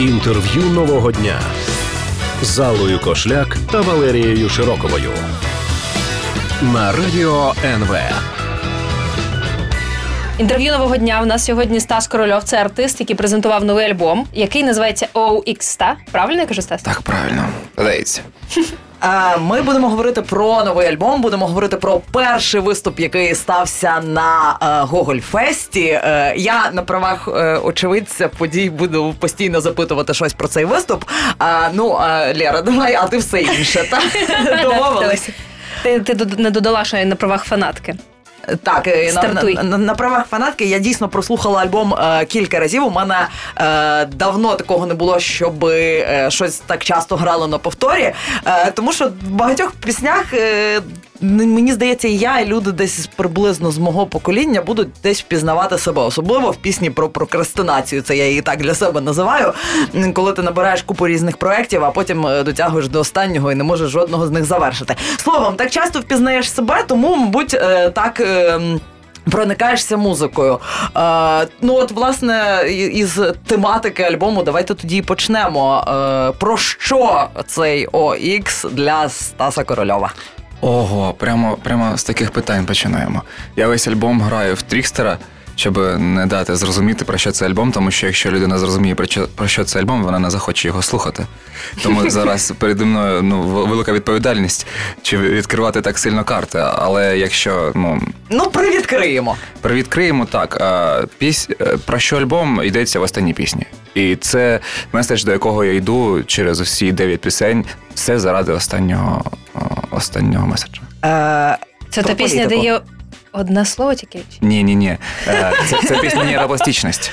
Інтерв'ю нового дня з Аллою Кошляк та Валерією Широковою на радіо НВ. Інтерв'ю нового дня. У нас сьогодні Стас Корольов. Це артист, який презентував новий альбом, який називається OX, та? Правильно я кажу, Стас? Так, правильно, здається. Ми будемо говорити про новий альбом. Будемо говорити про перший виступ, який стався на Гоголь Гогольфесті. Е, я на правах е, очевидця подій буду постійно запитувати щось про цей виступ. Ну, е, Лера, давай, а ти все інше. так? Домовились. Ти, ти не додала, що я на правах фанатки. Так, е, на, Стартуй. на, на, на правах фанатки я дійсно прослухала альбом е, кілька разів. У мене е, давно такого не було, щоб е, щось так часто грало на повторі. Е, тому що в багатьох піснях. Мені здається, і я, і люди десь приблизно з мого покоління будуть десь впізнавати себе, особливо в пісні про прокрастинацію. Це я її так для себе називаю. Коли ти набираєш купу різних проєктів, а потім е, дотягуєш до останнього і не можеш жодного з них завершити. Словом, так часто впізнаєш себе, тому, мабуть, е, так. е, Проникаєшся музикою. Е, ну, от, власне, із тематики альбому давайте тоді і почнемо. Е, про що цей ОХ для Стаса Корольова? Ого, прямо, прямо з таких питань починаємо. Я весь альбом граю в Трікстера, щоб не дати зрозуміти, про що це альбом, тому що якщо людина зрозуміє, про що, про що це альбом, вона не захоче його слухати. Тому зараз переді мною ну, велика відповідальність, чи відкривати так сильно карти. Але якщо ну, Ну, привідкриємо. Привідкриємо так. а, Піс... е, Про що альбом йдеться в останній пісні. І це меседж, до якого я йду через усі дев'ять пісень. Все заради останнього, останнього меседжа. Е, Це Про та пісня, де є одне слово тільки? Ні, ні, ні. Це, це пісня нейропластичність.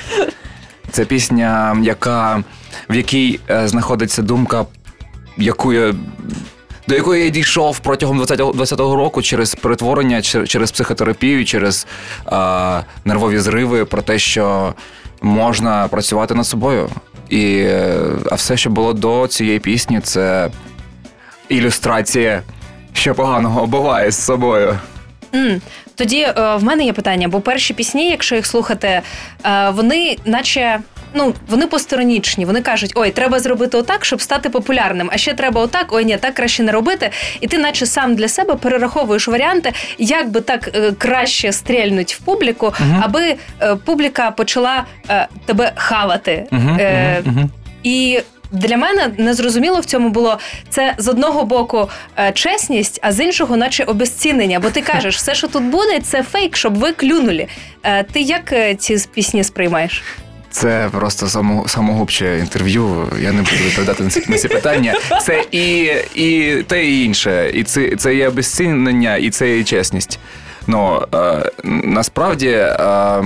Це пісня, яка, в якій е, знаходиться думка, яку я. До якої я дійшов протягом 20-го 20-го року через перетворення, через психотерапію, через е, нервові зриви, про те, що можна працювати над собою. І, е, а все, що було до цієї пісні, це ілюстрація, що поганого буває з собою. М, Тоді е, в мене є питання, бо перші пісні, якщо їх слухати, е, вони наче. Ну, вони посторонічні, вони кажуть, ой, треба зробити отак, щоб стати популярним. А ще треба отак, ой, ні, так краще не робити. І ти, наче сам для себе перераховуєш варіанти, як би так е, краще стрільнуть в публіку, аби е, публіка почала е, тебе хавати. Е, мгм, мгм. І для мене незрозуміло в цьому було це з одного боку е, чесність, а з іншого, наче обезцінення. Бо ти кажеш, все, що тут буде, це фейк, щоб ви клюнули. Е, Ти як е, ці пісні сприймаєш? Це просто само, самогубче інтерв'ю. Я не буду відповідати на ці, на ці питання. Це і, і те і інше. І це, це і обезцінення, і це і чесність. Ну е, насправді е,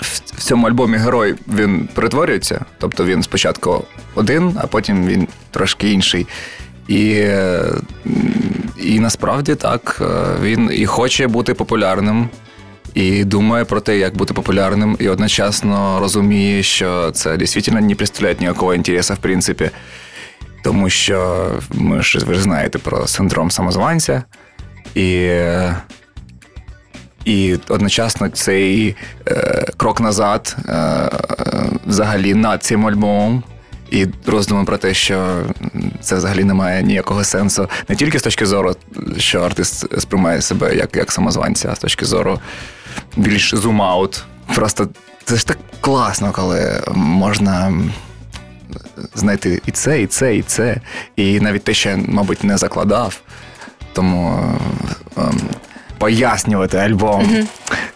в, цьому альбомі герой він перетворюється. Тобто він спочатку один, а потім він трошки інший. І, і насправді так, е, він і хоче бути популярним, і думає про те, як бути популярним, і одночасно розуміє, що це дійсно не представляє ніякого інтересу, в принципі. Тому що ми ж ви ж знаєте про синдром самозванця, і, і одночасно цей е, крок назад е, взагалі над цим альбомом. І роздуми про те, що це взагалі не має ніякого сенсу, не тільки з точки зору, що артист сприймає себе як, як самозванця, а з точки зору більш зум-аут. Просто це ж так класно, коли можна знайти і це, і це, і це. І навіть те, що я, мабуть, не закладав. Тому ем, пояснювати альбом,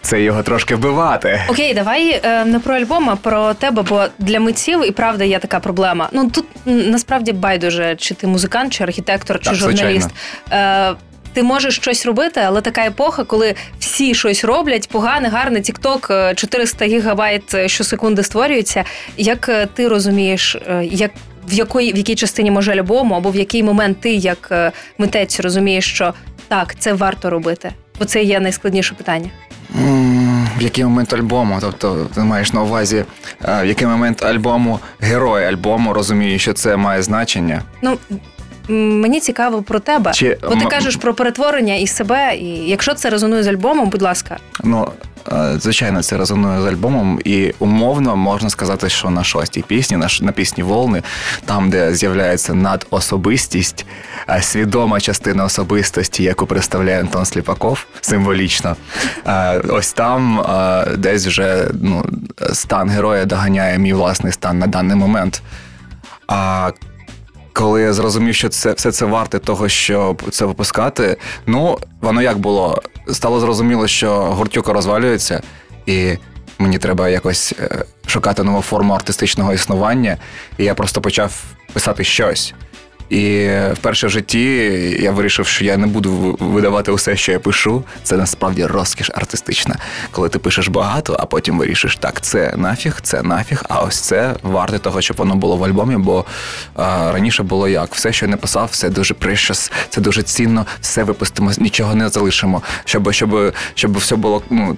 це його трошки вбивати. Окей, давай е, не про альбом, а про тебе, бо для митців і правда є така проблема. Ну тут насправді байдуже, чи ти музикант, чи архітектор, чи Так, журналіст. Е, ти можеш щось робити, але така епоха, коли всі щось роблять, погане, гарне, тікток, 400 гігабайт е, щосекунди створюється. Як е, ти розумієш, е, як в якої в якій частині може альбому, або в який момент ти, як е, митець, розумієш, що так, це варто робити? Бо це є найскладніше питання. В який момент альбому? Тобто, ти маєш на увазі, е, в який момент альбому герой альбому розуміє, що це має значення. Ну мені цікаво про тебе, Чи- бо ти кажеш про перетворення і себе. І якщо це резонує з альбомом, будь ласка, Ну, звичайно, це резонує з альбомом, і умовно можна сказати, що на шостій пісні, на, пісні Волни, там, де з'являється надособистість, е, свідома частина особистості, яку представляє Антон Сліпаков, символічно. е, Ось там е, десь вже ну, стан героя доганяє мій власний стан на даний момент. А коли я зрозумів, що це все це варте того, щоб це випускати, ну воно як було? Стало зрозуміло, що гуртюка розвалюється, і мені треба якось е, шукати нову форму артистичного існування. І я просто почав писати щось. І вперше в житті я вирішив, що я не буду видавати усе, що я пишу. Це насправді розкіш артистична. Коли ти пишеш багато, а потім вирішиш, так, це нафіг, це нафіг, а ось це варте того, щоб воно було в альбомі. Бо а, раніше було як: все, що я не писав, все дуже precious, це дуже цінно, все випустимо, нічого не залишимо, щоб, щоб, щоб все було, ну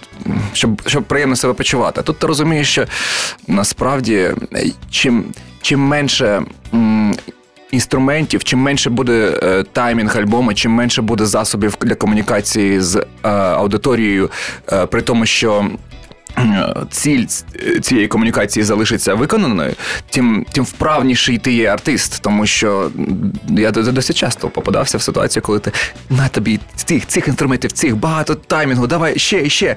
щоб, щоб приємно себе почувати. Тут ти розумієш, що насправді е, чим, чим менше. Інструментів, чим менше буде е, таймінг альбому, чим менше буде засобів для комунікації з е, аудиторією, е, при тому, що. Ціль цієї комунікації залишиться виконаною, тим, тим вправніший ти є артист, тому що я досить часто попадався в ситуацію, коли ти на тобі цих, цих інструментів, цих багато таймінгу, давай ще ще,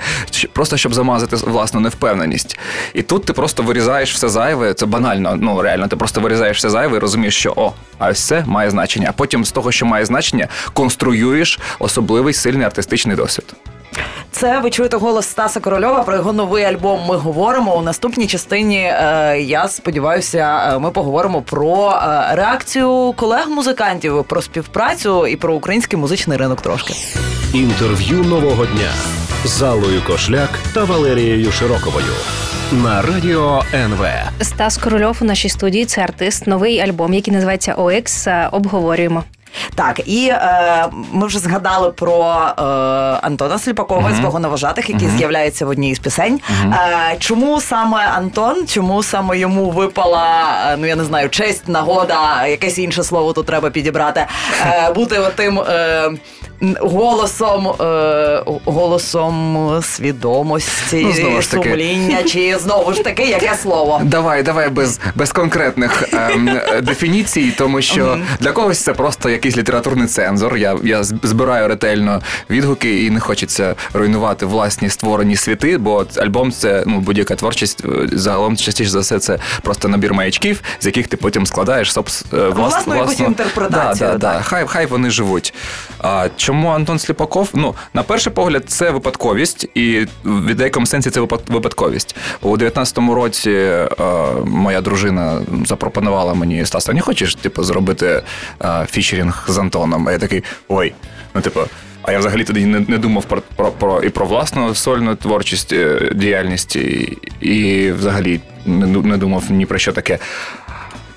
просто щоб замазати власну невпевненість. І тут ти просто вирізаєш все зайве, це банально, ну реально, ти просто вирізаєш все зайве і розумієш, що о, а ось це має значення. А потім з того, що має значення, конструюєш особливий сильний артистичний досвід. Це ви чуєте голос Стаса Корольова про його новий альбом. Ми говоримо у наступній частині. е, Я сподіваюся, е, ми поговоримо про е, реакцію колег-музикантів, про співпрацю і про український музичний ринок трошки. Інтерв'ю нового дня з Аллою Кошляк та Валерією Широковою на радіо НВ. Стас Корольов у нашій студії це артист. Новий альбом, який називається OX, е, обговорюємо. Так, і е, ми вже згадали про е, Антона Сліпакова з «Богоновожатих», який uh-huh. з'являється в одній із пісень. Е, чому саме Антон? Чому саме йому випала, е, ну я не знаю, честь, нагода, якесь інше слово тут треба підібрати, е, бути тим. Е, Голосом, е, голосом свідомості, Ну, знову ж таки. сумління, чи знову ж таки яке слово? Давай, давай без, без конкретних е, дефініцій, тому що для когось це просто якийсь літературний цензор. Я, я збираю ретельно відгуки і не хочеться руйнувати власні створені світи, бо альбом це ну будь-яка творчість е, загалом частіше за все це просто набір маячків, з яких ти потім складаєш собс, е, влас- Власну якусь інтерпретацію, Да, да, да. Хай, хай вони живуть. А чому Антон Сліпаков? Ну, на перший погляд, це випадковість, і в деякому сенсі це випадковість. У 19-му році е, моя дружина запропонувала мені Стас, а не хочеш типу, зробити е, фічерінг з Антоном? А я такий, ой, ну типу. А я взагалі тоді не, не думав про, про, про і про власну сольну творчість, е, діяльність, і, і взагалі не, не думав ні про що таке.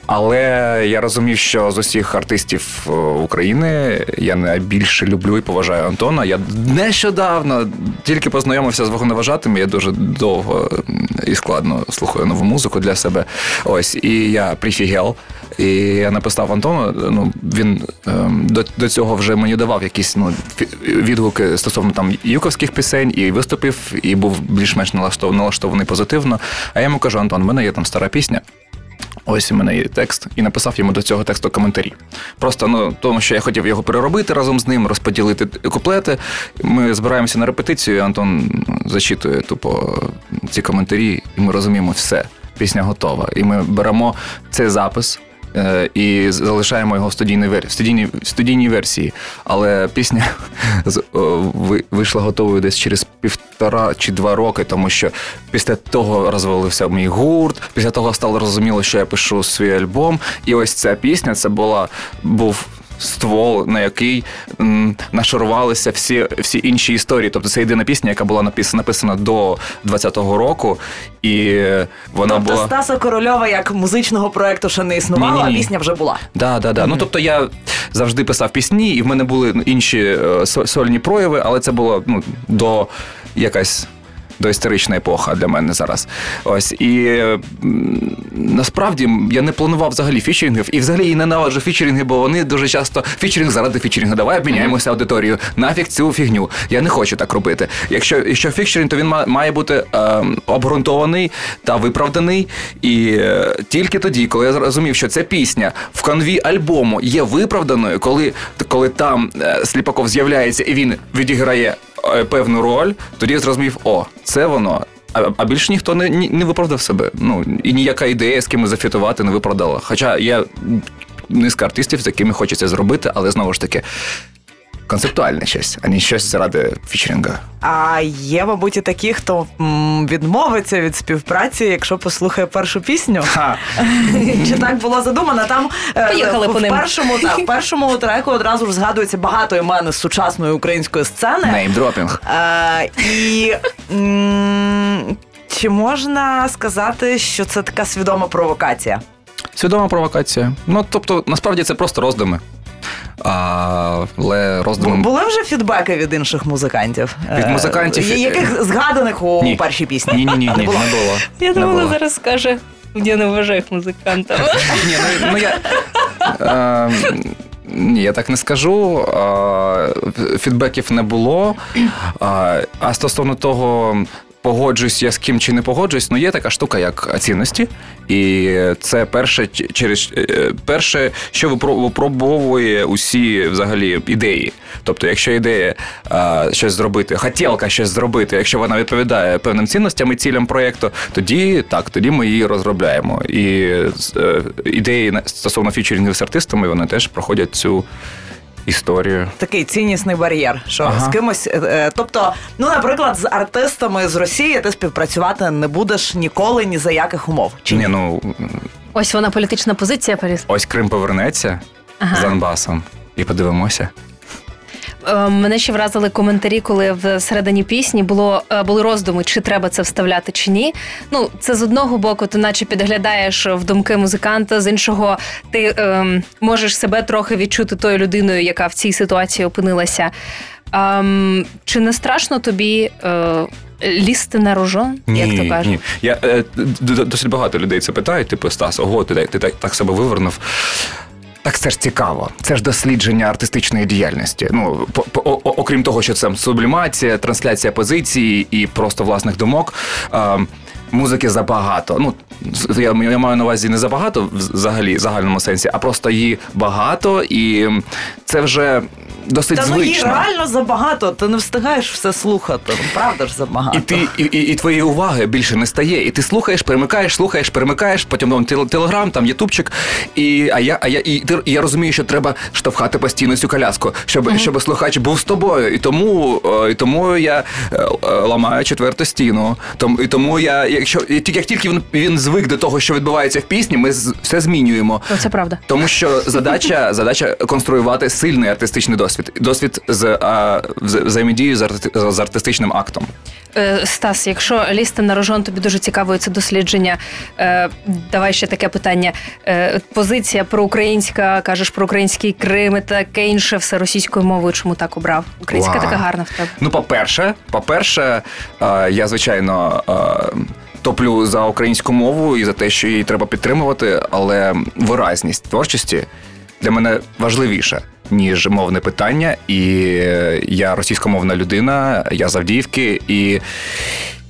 Але я розумів, що з усіх артистів е, України я найбільше люблю і поважаю Антона. Я нещодавно тільки познайомився з вагоноважатими. Я дуже довго і складно слухаю нову музику для себе. Ось, і я прифігел. І я написав Антону. Ну він ем, до, до цього вже мені давав якісь ну відгуки стосовно там юковських пісень, і виступив, і був більш-менш налаштов- налаштований позитивно. А я йому кажу: Антон, в мене є там стара пісня. Ось у мене є текст, і написав йому до цього тексту коментарі. Просто ну тому, що я хотів його переробити разом з ним, розподілити куплети. Ми збираємося на репетицію. і Антон зачитує тупо ці коментарі, і ми розуміємо все. Пісня готова. І ми беремо цей запис. Е, І залишаємо його в студійній вер... студійній, студійній версії. Але пісня з- вийшла готовою десь через півтора чи два роки, тому що після того розвалився мій гурт, після того стало зрозуміло, що я пишу свій альбом. І ось ця пісня це була був. Ствол, на який м, нашарувалися всі, всі інші історії. Тобто це єдина пісня, яка була написана, написана до 20-го року, і вона тобто була. Стаса Корольова як музичного проекту ще не існувало, Ні-ні-ні. а пісня вже була. Да, да, да. Ну тобто я завжди писав пісні, і в мене були ну, інші е, сольні прояви, але це було ну, до якась доісторична епоха для мене зараз. Ось і насправді я не планував взагалі фічерінгів, і взагалі і ненавиджу фічерінги, бо вони дуже часто фічерінг заради фічерінгу. Давай обміняємося аудиторією. Нафіг цю фігню. Я не хочу так робити. Якщо, якщо фічерінг, то він ма- має бути е, обґрунтований та виправданий. І е, тільки тоді, коли я зрозумів, що ця пісня в канві альбому є виправданою, коли, коли там е, Сліпаков з'являється і він відіграє певну роль, тоді я зрозумів, о, це воно. А, а більше ніхто не, не виправдав себе. Ну і ніяка ідея з кимось зафітувати не виправдала. Хоча я низка артистів, з якими хочеться зробити, але знову ж таки концептуальне щось, а не щось заради фічерінга. А є, мабуть, і такі, хто відмовиться від співпраці, якщо послухає першу пісню. Ха. Чи так було задумано? Там е, Поїхали в, по ним. першому та в першому треку одразу ж згадується багато імен з сучасної української сцени. Name-dropping. І м, чи можна сказати, що це така свідома провокація? Свідома провокація. Ну тобто, насправді це просто роздуми. А, але Бу- Були вже фідбеки від інших музикантів? Від Е, музикантів- я- яких згаданих у Ні. першій пісні? Ні, ні, ні, Не ні, не було? було. Я думала, зараз скаже. Я не вважаю їх музикантами. Ні, ну, ну я. Е, ні, я так не скажу. Е, фідбеків не було. Е, а стосовно того. Погоджуюсь я з ким чи не погоджуюсь, ну є така штука, як цінності, і це перше через е, перше, що випро- випробовує усі взагалі ідеї. Тобто, якщо ідея е, щось зробити, хотілка щось зробити, якщо вона відповідає певним цінностям і цілям проєкту, тоді так, тоді ми її розробляємо. І е, ідеї стосовно фічерінгів з артистами, вони теж проходять цю історію. Такий ціннісний бар'єр, що Ага. з кимось, е, е, тобто, ну, наприклад, з артистами з Росії ти співпрацювати не будеш ніколи ні за яких умов. Чи Ні, ну Ось вона політична позиція Паріс. ось Крим повернеться Ага. з Донбасом, і подивимося. Е, Мене ще вразили коментарі, коли в середині пісні було е, були роздуми, чи треба це вставляти, чи ні. Ну, це з одного боку, ти наче підглядаєш в думки музиканта, з іншого, ти ем, можеш себе трохи відчути тою людиною, яка в цій ситуації опинилася. Ем, чи не страшно тобі е, лізти на рожон, як то кажуть? Ні. Я, е, досить багато людей це питають, типу, Стас, ого, ти, ти так, так себе вивернув. Так це ж цікаво. Це ж дослідження артистичної діяльності. Ну, по, по, окрім того, що це сублімація, трансляція позиції і просто власних думок. Е, музики забагато. Ну, я, я маю на увазі не забагато взагалі, в загальному сенсі, а просто її багато, і це вже досить Та ну її реально забагато, ти не встигаєш все слухати. Ну, Правда ж забагато. І ти і, і, і твоєї уваги більше не стає. І ти слухаєш, перемикаєш, слухаєш, перемикаєш, потім там тел- телеграм, там ютубчик. І а я, а я і, ти- і я розумію, що треба штовхати постійно цю коляску, щоб, щоб слухач був з тобою. І тому, і тому я е, ламаю четверту стіну. Тому і тому я, якщо тільки як тільки він, він звик до того, що відбувається в пісні, ми все змінюємо. Це правда. Тому що задача, задача конструювати сильний артистичний досвід, досвід з а, вза- з, арти- з артистичним актом. Е, Стас, якщо лізти на рожон, тобі дуже цікаво це дослідження. Е, давай ще таке питання. Е, позиція проукраїнська, кажеш про український Крим і таке інше, все російською мовою. Чому так обрав? Українська Вау. така гарна в тебе. Ну, по-перше, по-перше, е, я звичайно. е, Топлю за українську мову і за те, що її треба підтримувати, але виразність творчості для мене важливіша, ніж мовне питання. І е, я російськомовна людина, я з і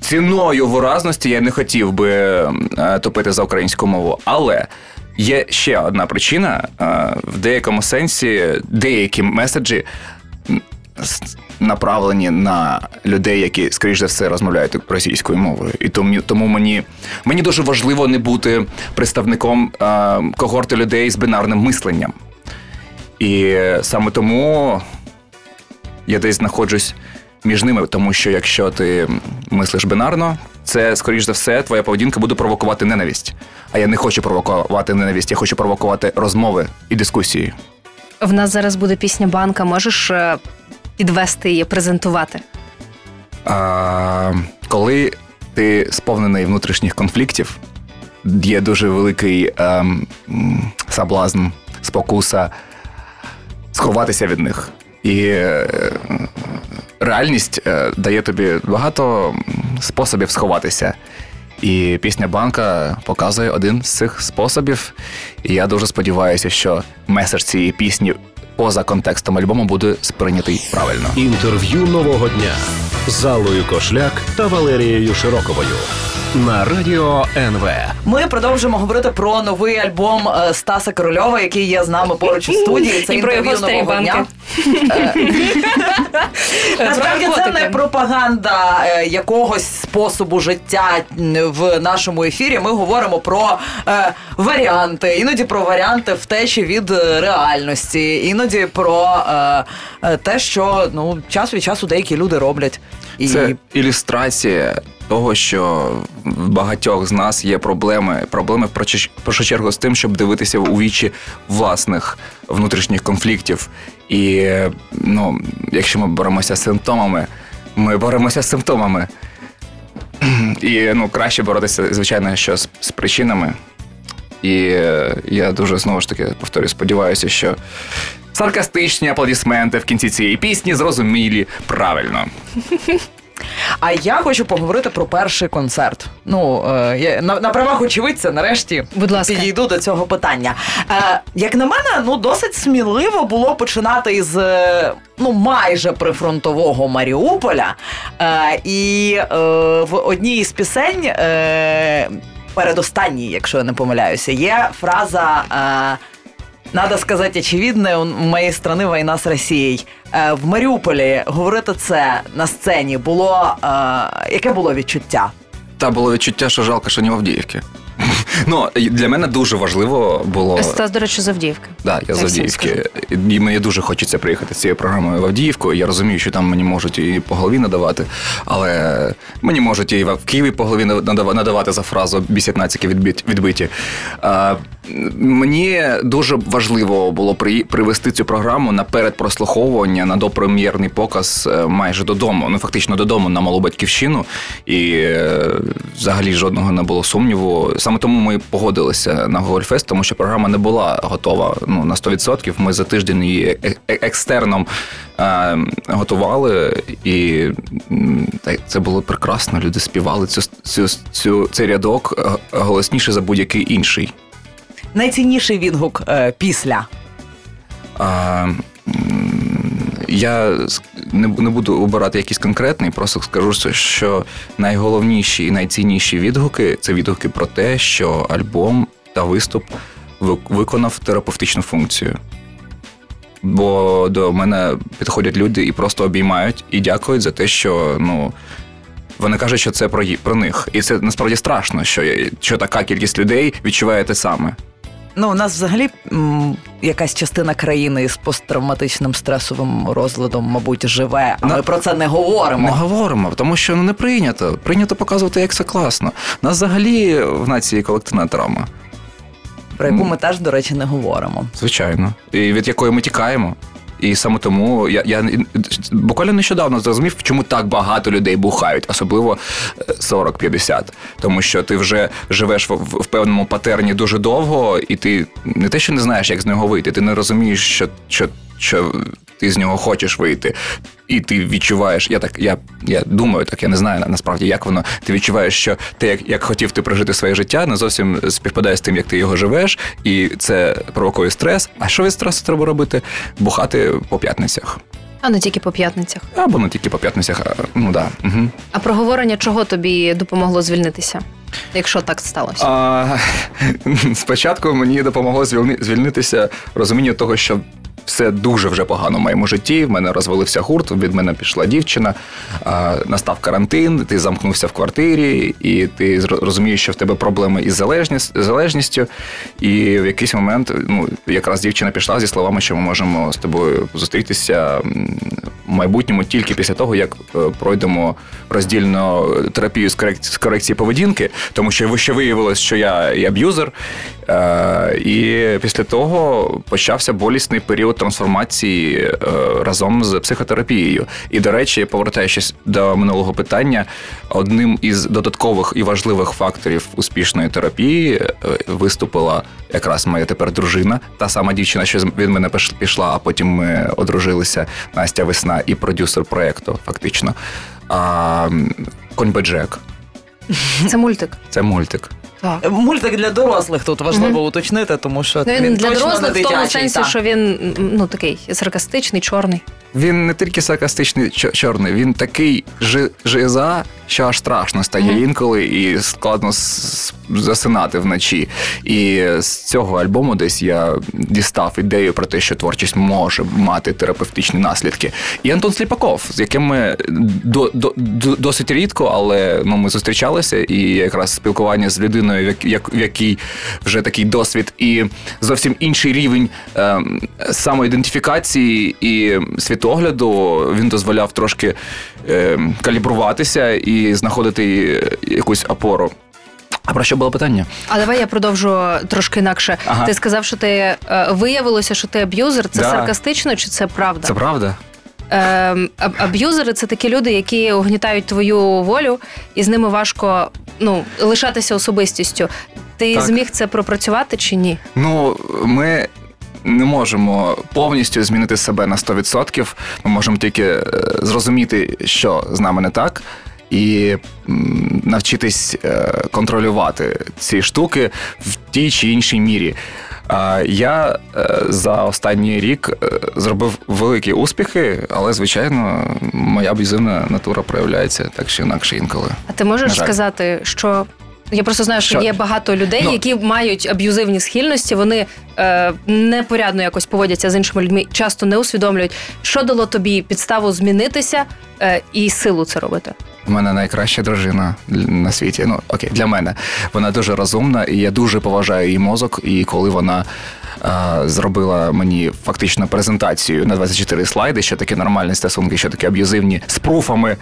ціною виразності я не хотів би е, топити за українську мову. Але є ще одна причина: е, в деякому сенсі деякі меседжі направлені на людей, які, скоріш за все, розмовляють російською мовою. І тому, тому мені, мені дуже важливо не бути представником е, когорти людей з бинарним мисленням. І саме тому я десь знаходжусь між ними, тому що якщо ти мислиш бинарно, це, скоріш за все, твоя поведінка буде провокувати ненависть. А я не хочу провокувати ненависть, я хочу провокувати розмови і дискусії. В нас зараз буде пісня банка. Можеш е, підвести її, презентувати? А, коли ти сповнений внутрішніх конфліктів, є дуже великий ем, м, соблазн, спокуса сховатися від них. І е, реальність е, дає тобі багато способів сховатися. І пісня банка показує один з цих способів. І я дуже сподіваюся, що меседж цієї пісні поза контекстом альбому буде сприйнятий правильно. Інтерв'ю нового дня з Аллою Кошляк та Валерією Широковою на радіо НВ. Ми продовжуємо говорити про новий альбом е, Стаса Корольова, який є з нами поруч у студії. Це І про його старі нового банки. дня. Насправді це наркотики. не пропаганда е, якогось способу життя м, в нашому ефірі. Ми говоримо про е, варіанти, іноді про варіанти втечі від е, реальності, іноді про е, е, те, що ну час від часу деякі люди роблять. І Це ілюстрація того, що в багатьох з нас є проблеми. Проблеми в першу- чергу з тим, щоб дивитися у вічі власних внутрішніх конфліктів. І ну, якщо ми боремося з симптомами, ми боремося з симптомами. І ну, краще боротися, звичайно, що з, з причинами. І е, я дуже знову ж таки повторюю, сподіваюся, що саркастичні аплодисменти в кінці цієї пісні зрозумілі правильно. А я хочу поговорити про перший концерт. Ну е, я, на, на правах очевидця, нарешті Будь ласка. підійду до цього питання. Е, як на мене, ну досить сміливо було починати із е, ну майже прифронтового Маріуполя. Е, і е, в одній із пісень. Е, Передостанній, якщо я не помиляюся, є фраза е, Надо сказати очевидне, у моєї страни війна з Росією. Е, в Маріуполі говорити це на сцені було. Е, яке було відчуття? Та було відчуття, що жалко, що не в Авдіївці. Ну, для мене дуже важливо було. Стас, до речі, з Авдіївки. Да, я з Авдіївки. І мені дуже хочеться приїхати з цією програмою в Авдіївку. Я розумію, що там мені можуть і по голові надавати, але мені можуть і в Києві по голові надава- надавати за фразу бісятнацьки відбит- відбиті. А, мені дуже важливо було при, привести цю програму на передпрослуховування, на допрем'єрний показ е, майже додому. Ну, фактично додому на малу батьківщину. І е, взагалі жодного не було сумніву. Саме тому ми погодилися на Гольфест, тому що програма не була готова ну, на 100%. Ми за тиждень її е- е- екстерном е, готували, і це було прекрасно. Люди співали цю, цю, цю, цей рядок е, голосніше за будь-який інший. Найцінніший відгук е, після. М, я не, не буду обирати якийсь конкретний, просто скажу, що найголовніші і найцінніші відгуки це відгуки про те, що альбом та виступ виконав терапевтичну функцію. Бо до мене підходять люди і просто обіймають і дякують за те, що ну. Вони кажуть, що це про, про них. І це насправді страшно, що, що така кількість людей відчуває те саме. Ну, у нас взагалі м, якась частина країни з посттравматичним стресовим розладом, мабуть, живе, а На- ми про це не говоримо. Не говоримо, тому що ну не прийнято. Прийнято показувати, як це класно. У нас взагалі в нації колективна травма. Про яку ми теж, до речі, не говоримо. Звичайно. І від якої ми тікаємо. І саме тому я, я буквально нещодавно зрозумів, чому так багато людей бухають, особливо е, 40-50. Тому що ти вже живеш в, в, в певному патерні дуже довго, і ти не те, що не знаєш, як з нього вийти, ти не розумієш, що, що, що ти з нього хочеш вийти. І ти відчуваєш, я так, я, я думаю, так я не знаю насправді, як воно. Ти відчуваєш, що те, як, як хотів ти прожити своє життя, не зовсім співпадає з тим, як ти його живеш, і це провокує стрес. А що від стресу треба робити? Бухати по п'ятницях. А не тільки по п'ятницях. Або не тільки по п'ятницях, ну да. Угу. А проговорення чого тобі допомогло звільнитися, якщо так сталося? А, спочатку мені допомогло звільни, звільнитися розуміння того, що все дуже вже погано в моєму житті. В мене розвалився гурт, від мене пішла дівчина, настав карантин, ти замкнувся в квартирі, і ти розумієш, що в тебе проблеми із залежністю. І в якийсь момент, ну, якраз дівчина пішла зі словами, що ми можемо з тобою зустрітися в майбутньому тільки після того, як е, пройдемо роздільну терапію з корекції поведінки, тому що ще виявилось, що я і аб'юзер. Е, і після того почався болісний період трансформації е, разом з психотерапією. І, до речі, повертаючись до минулого питання, одним із додаткових і важливих факторів успішної терапії е, виступила якраз моя тепер дружина, та сама дівчина, що від мене пішла, а потім ми одружилися Настя Весна і продюсер проєкту, фактично. А, Конь Беджек. Це мультик. Це мультик. Так. Мультик для дорослих тут важливо уточнити, тому що Ну, він, він для точно дорослих не в тому дитячий, сенсі, та. що він ну такий саркастичний, чорний. Він не тільки саркастичний чо- чорний, він такий жи- жиза, що аж страшно стає інколи і складно засинати вночі. І з цього альбому десь я дістав ідею про те, що творчість може мати терапевтичні наслідки. І Антон Сліпаков, з яким ми до, до, до- досить рідко, але ну, ми зустрічалися, і якраз спілкування з людиною, в як, як, в якій вже такий досвід і зовсім інший рівень ем, самоідентифікації і світогляду, він дозволяв трошки ем, калібруватися і знаходити якусь опору. А про що було питання? А давай я продовжу трошки інакше. Ага. Ти сказав, що ти е, виявилося, що ти аб'юзер. Це Да. саркастично чи це правда? Це правда? Аб- аб'юзери це такі люди, які угнітають твою волю, і з ними важко ну, лишатися особистістю. Ти Так. зміг це пропрацювати чи ні? Ну, ми. Не можемо повністю змінити себе на 100%. Ми можемо тільки е, зрозуміти, що з нами не так, і навчитись е, контролювати ці штуки в тій чи іншій мірі. Я е, за останній рік зробив великі успіхи, але звичайно, моя аб'юзивна натура проявляється так чи інакше інколи. А ти можеш сказати, що. Я просто знаю, що, Що? є багато людей, Ну. які мають аб'юзивні схильності, вони е, непорядно якось поводяться з іншими людьми, часто не усвідомлюють, що дало тобі підставу змінитися е, і силу це робити. У мене найкраща дружина на світі. Ну окей, для мене вона дуже розумна, і я дуже поважаю її мозок. І коли вона е, зробила мені фактично презентацію на 24 слайди, що таке нормальні стосунки, що таке аб'юзивні з пруфами,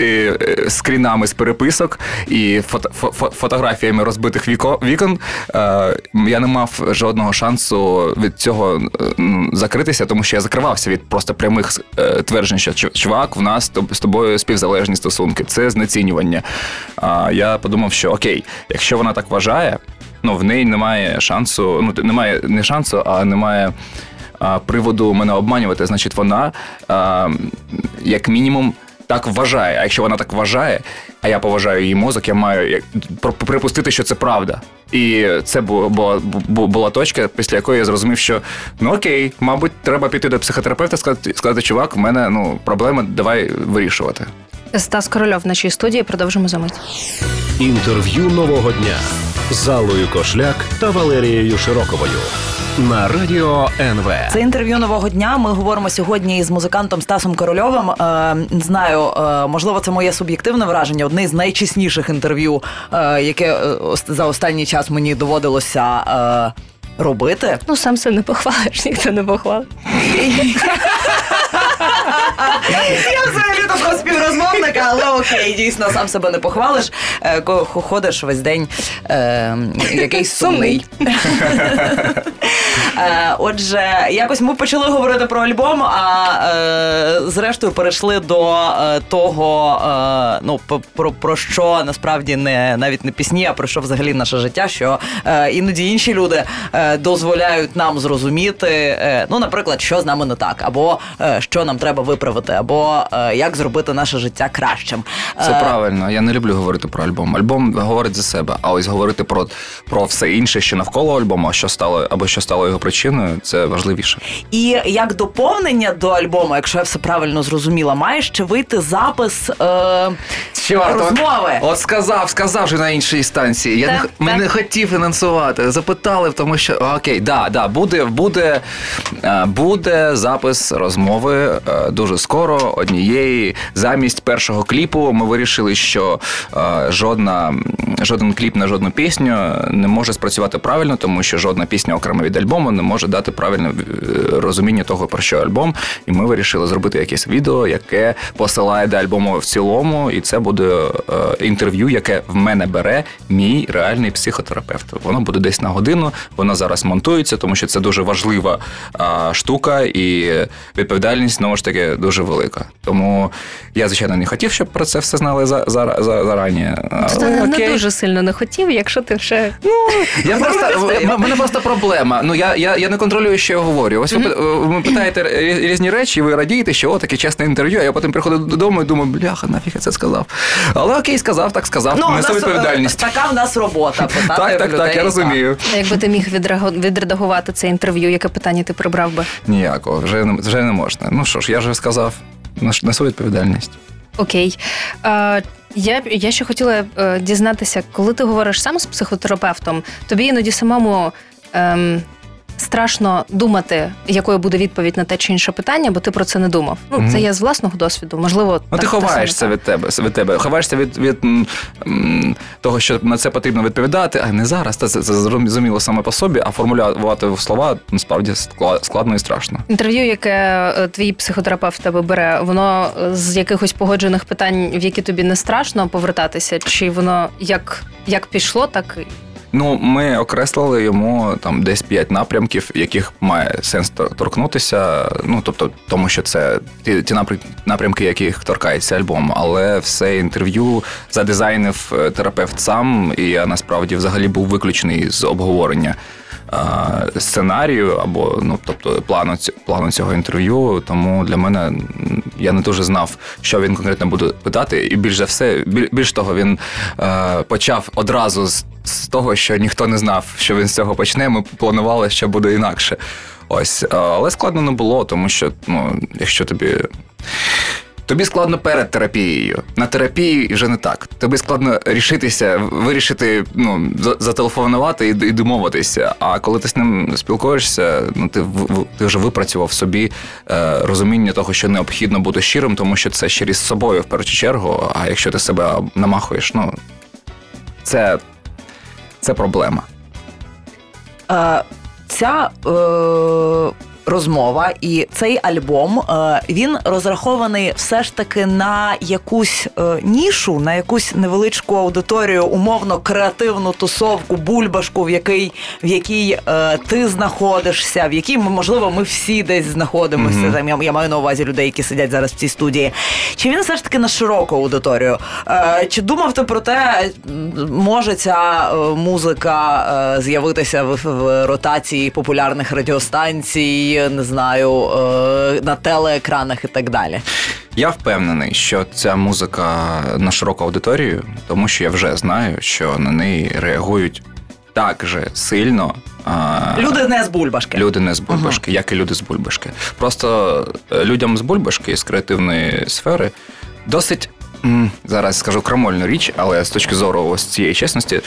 е, е, скрінами з переписок і фото, фо- фо- фотографіями розбитих віко, вікон. Е, я не мав жодного шансу від цього е, закритися, тому що я закривався від просто прямих е, тверджень, що «Чу- чувак, в нас з тобою співзалежні стосунки, це знецінювання. А я подумав, що окей, якщо вона так вважає, ну в неї немає шансу, ну немає не шансу, а немає. Приводу мене обманювати, значить, вона а, як мінімум так вважає. А якщо вона так вважає, а я поважаю її мозок, я маю як, припустити, що це правда. І це бу- була, була точка, після якої я зрозумів, що ну окей, мабуть, треба піти до психотерапевта, сказати, сказати чувак, в мене ну проблеми, давай вирішувати. Стас Корольов в нашій студії продовжимо за мить. Інтерв'ю нового дня з Аллою Кошляк та Валерією Широковою на радіо НВ. Це інтерв'ю нового дня. Ми говоримо сьогодні із музикантом Стасом Корольовим. Е, знаю, е, можливо, це моє суб'єктивне враження. Одне з найчесніших інтерв'ю, е, яке е, за останній час мені доводилося. Е, Робити Ну, сам себе не похвалиш, ніхто не похвалить. я взагалі такого співрозмовника, але окей, дійсно сам себе не похвалиш. Е, ходиш весь день е, якийсь сумний. Е, Отже, якось ми почали говорити про альбом, а е, зрештою перейшли до того, ну про, про що насправді не навіть не пісні, а про що взагалі наше життя. Що іноді інші люди дозволяють нам зрозуміти, ну, наприклад, що з нами не так, або що нам треба виправити, або е, як зробити наше життя кращим. Це Е, правильно. Я не люблю говорити про альбом. Альбом говорить за себе. А ось говорити про, про все інше, що навколо альбому, що стало або що стало його причиною, це важливіше. І як доповнення до альбому, якщо я все правильно зрозуміла, має ще вийти запис е, розмови. От сказав, сказав же на іншій станції. Я Так, не, ми так. не хотів фінансувати. Запитали, тому що окей, да, да, буде, буде, е, буде запис розмови е, дуже скоро. Однієї замість першого кліпу ми вирішили, що е, жодна, жоден кліп на жодну пісню не може спрацювати правильно, тому що жодна пісня окремо від альбому не може дати правильне е, розуміння того, про що альбом. І ми вирішили зробити якесь відео, яке посилає до альбому в цілому, і це буде е, інтерв'ю, яке в мене бере мій реальний психотерапевт. Воно буде десь на годину. Воно зараз монтується, тому що це дуже важлива а, штука, і відповідальність знову ж таки дуже велика. Тому я звичайно не хотів, щоб про це все знали за, за, за зарані. Ти Але не, не дуже сильно не хотів, якщо ти вже Я просто в мене просто проблема. Ну я, я, я не контролюю, що я говорю. Ось ви, пи- ви питаєте різні речі, і ви радієте, що о, таке чесне інтерв'ю. А я потім приходжу додому і думаю, бляха, нафіг я це сказав. Але окей, сказав, так сказав. Ну, Несу нас, е, відповідальність. Така в нас робота. питати Так, так, людей, так, я розумію. А Якби ти міг відредагувати це інтерв'ю, яке питання ти прибрав би? Ніякого, вже, не- вже не можна. Ну що ж, я вже сказав, нес- несу відповідальність. Окей. Е, я, я ще хотіла е, дізнатися, коли ти говориш сам з психотерапевтом, тобі іноді самому ем, страшно думати, якою буде відповідь на те чи інше питання, бо ти про це не думав. Ну, це Мгм. я з власного досвіду. Можливо, Ну, так, ти ховаєшся від тебе від тебе. Ховаєшся від, від м, м, того, що на це потрібно відповідати, а не зараз. Це, це, це зрозуміло саме по собі, а формулювати слова насправді складно і страшно. Інтерв'ю, яке е, твій психотерапевт тебе бере, воно е, з якихось погоджених питань, в які тобі не страшно повертатися, чи воно як, як пішло, так і Ну, ми окреслили йому там десь п'ять напрямків, яких має сенс торкнутися. Ну, тобто, тому що це ті, ті напрям- напрямки, яких торкається альбом. Але все інтерв'ю задизайнив е, терапевт сам, і я насправді взагалі був виключений з обговорення. Е, Сценарію або ну тобто плану плану цього інтерв'ю, тому для мене я не дуже знав, що він конкретно буде питати, і більш за все, більш того, він е, почав одразу з, з того, що ніхто не знав, що він з цього почне. Ми планували, що буде інакше. Ось, е, але складно не було, тому що ну, якщо тобі. Тобі складно перед терапією. На терапії вже не так. Тобі складно рішитися, вирішити, ну, зателефонувати і, і домовитися. А коли ти з ним спілкуєшся, ну ти, в- ти вже випрацював в собі е, розуміння того, що необхідно бути щирим, тому що це щирість з собою в першу чергу. А якщо ти себе намахуєш, ну це, це проблема. Е, ця е, розмова і цей альбом е, він розрахований все ж таки на якусь е, нішу, на якусь невеличку аудиторію, умовно креативну тусовку, бульбашку, в якій, в якій е, ти знаходишся, в якій можливо, ми всі десь знаходимося. Мгм. Там я, я маю на увазі людей, які сидять зараз в цій студії. Чи він все ж таки на широку аудиторію? Чи думав ти про те, може ця музика з'явитися в, в ротації популярних радіостанцій, не знаю, е, на телеекранах і так далі? Я впевнений, що ця музика на широку аудиторію, тому що я вже знаю, що на неї реагують так же сильно. Люди не з бульбашки. Люди не з бульбашки, як і люди з бульбашки. Просто е, людям з бульбашки з креативної сфери досить. Зараз скажу крамольну річ, але з точки зору ось цієї чесності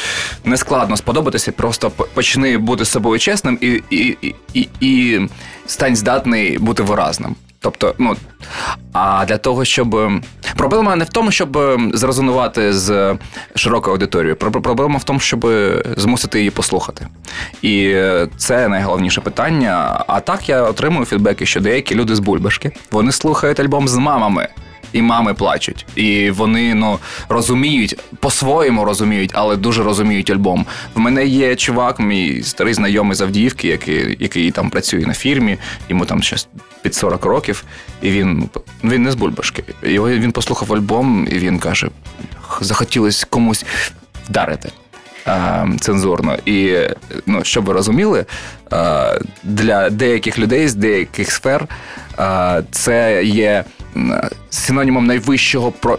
не складно сподобатися. Просто почни бути з собою чесним і, і, і, і, і стань здатний бути виразним. Тобто, ну а для того, щоб ем, проблема не в тому, щоб ем, зрезонувати з широкою аудиторією. Про- Проблема в тому, щоб змусити її послухати. І е, це найголовніше питання. А так я отримую фідбеки, що деякі люди з бульбашки вони слухають альбом з мамами. І мами плачуть, і вони ну розуміють по-своєму розуміють, але дуже розуміють альбом. В мене є чувак, мій старий знайомий з Авдіївки, який, який там працює на фірмі, йому там щось під 40 років, і він, він не з бульбашки. Його він послухав альбом, і він каже: захотілось комусь вдарити. Цензурно. І ну, щоб ви розуміли, для деяких людей з деяких сфер це є синонімом найвищого про-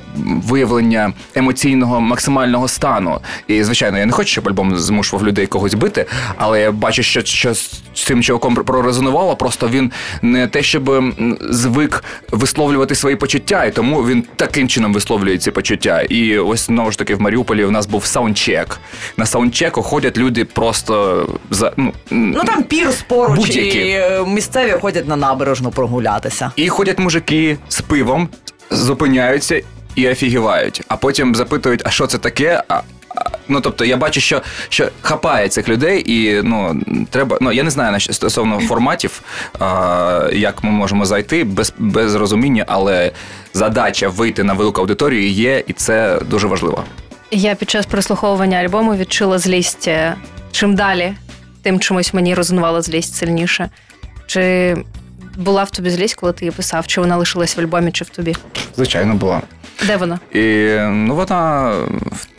виявлення емоційного максимального стану. І, звичайно, я не хочу, щоб альбом змушував людей когось бити, але я бачу, що, що з цим чуваком прорезонувало, просто він не те, щоб звик висловлювати свої почуття, і тому він таким чином висловлює ці почуття. І ось знову ж таки в Маріуполі у нас був саундчек. На саундчеку ходять люди просто за ну, Ну там пірс поруч Будь-які. і е, місцеві ходять на набережну прогулятися. І ходять мужики з пивом, зупиняються і офігівають. А потім запитують, а що це таке? А, ну тобто я бачу, що, що хапає цих людей, і ну треба. Ну я не знаю на стосовно форматів, а, як ми можемо зайти без, без розуміння, але задача вийти на велику аудиторію є, і це дуже важливо. Я під час прослуховування альбому відчула злість. е, Чим далі, тим чомусь мені резонувала злість сильніше. Чи була в тобі злість, коли ти її писав? Чи вона лишилась в альбомі, чи в тобі? Звичайно, була. Де вона? І ну вона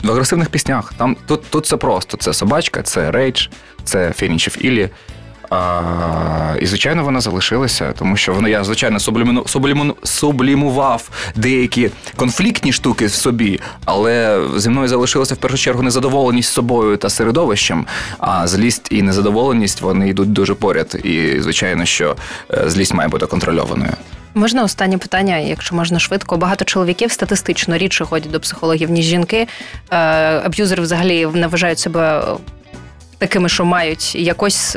в агресивних піснях. Там тут, тут все просто: це собачка, це рейдж, це Фінічів Ілі. А, І, звичайно, вона залишилася, тому що вона я, звичайно, субліму, субліму, сублімував деякі конфліктні штуки в собі, але зі мною залишилася в першу чергу незадоволеність собою та середовищем. А злість і незадоволеність вони йдуть дуже поряд. І, звичайно, що е, злість має бути контрольованою. Можна останнє питання, якщо можна швидко. Багато чоловіків статистично рідше ходять до психологів, ніж жінки. Е, Аб'юзери взагалі не вважають себе такими, що мають якось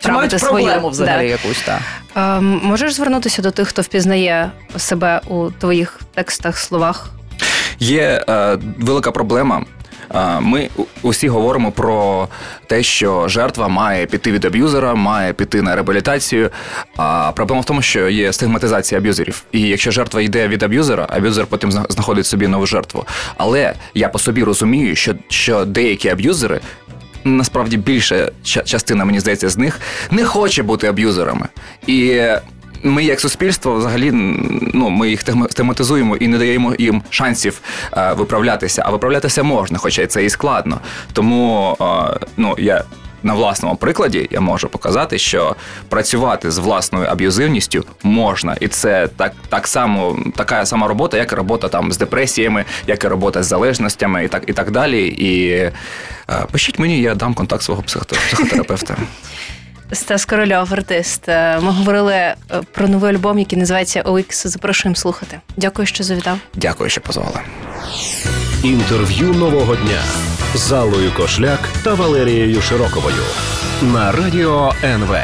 е, Чи мають проблему свою. взагалі Да. якусь, так. Е, Можеш звернутися до тих, хто впізнає себе у твоїх текстах, словах? Є е, велика проблема. Е, Ми усі говоримо про те, що жертва має піти від аб'юзера, має піти на реабілітацію. А проблема в тому, що є стигматизація аб'юзерів. І якщо жертва йде від аб'юзера, аб'юзер потім знаходить собі нову жертву. Але я по собі розумію, що, що деякі аб'юзери. Насправді більша ча- частина, мені здається, з них не хоче бути аб'юзерами. І ми, як суспільство, взагалі, ну ми їх тематизуємо і не даємо їм шансів е, виправлятися. А виправлятися можна, хоча це і складно. Тому е, ну я. На власному прикладі я можу показати, що працювати з власною аб'юзивністю можна, і це так, так само така сама робота, як і робота там з депресіями, як і робота з залежностями, і так і так далі. І е, пишіть мені, я дам контакт свого психотерапевта. Стас Корольов, артист. Е, Ми говорили е, про новий альбом, який називається OX. Запрошуємо слухати. Дякую, що завітав. Дякую, що позвали. Інтерв'ю нового дня з Аллою Кошляк та Валерією Широковою на радіо НВ.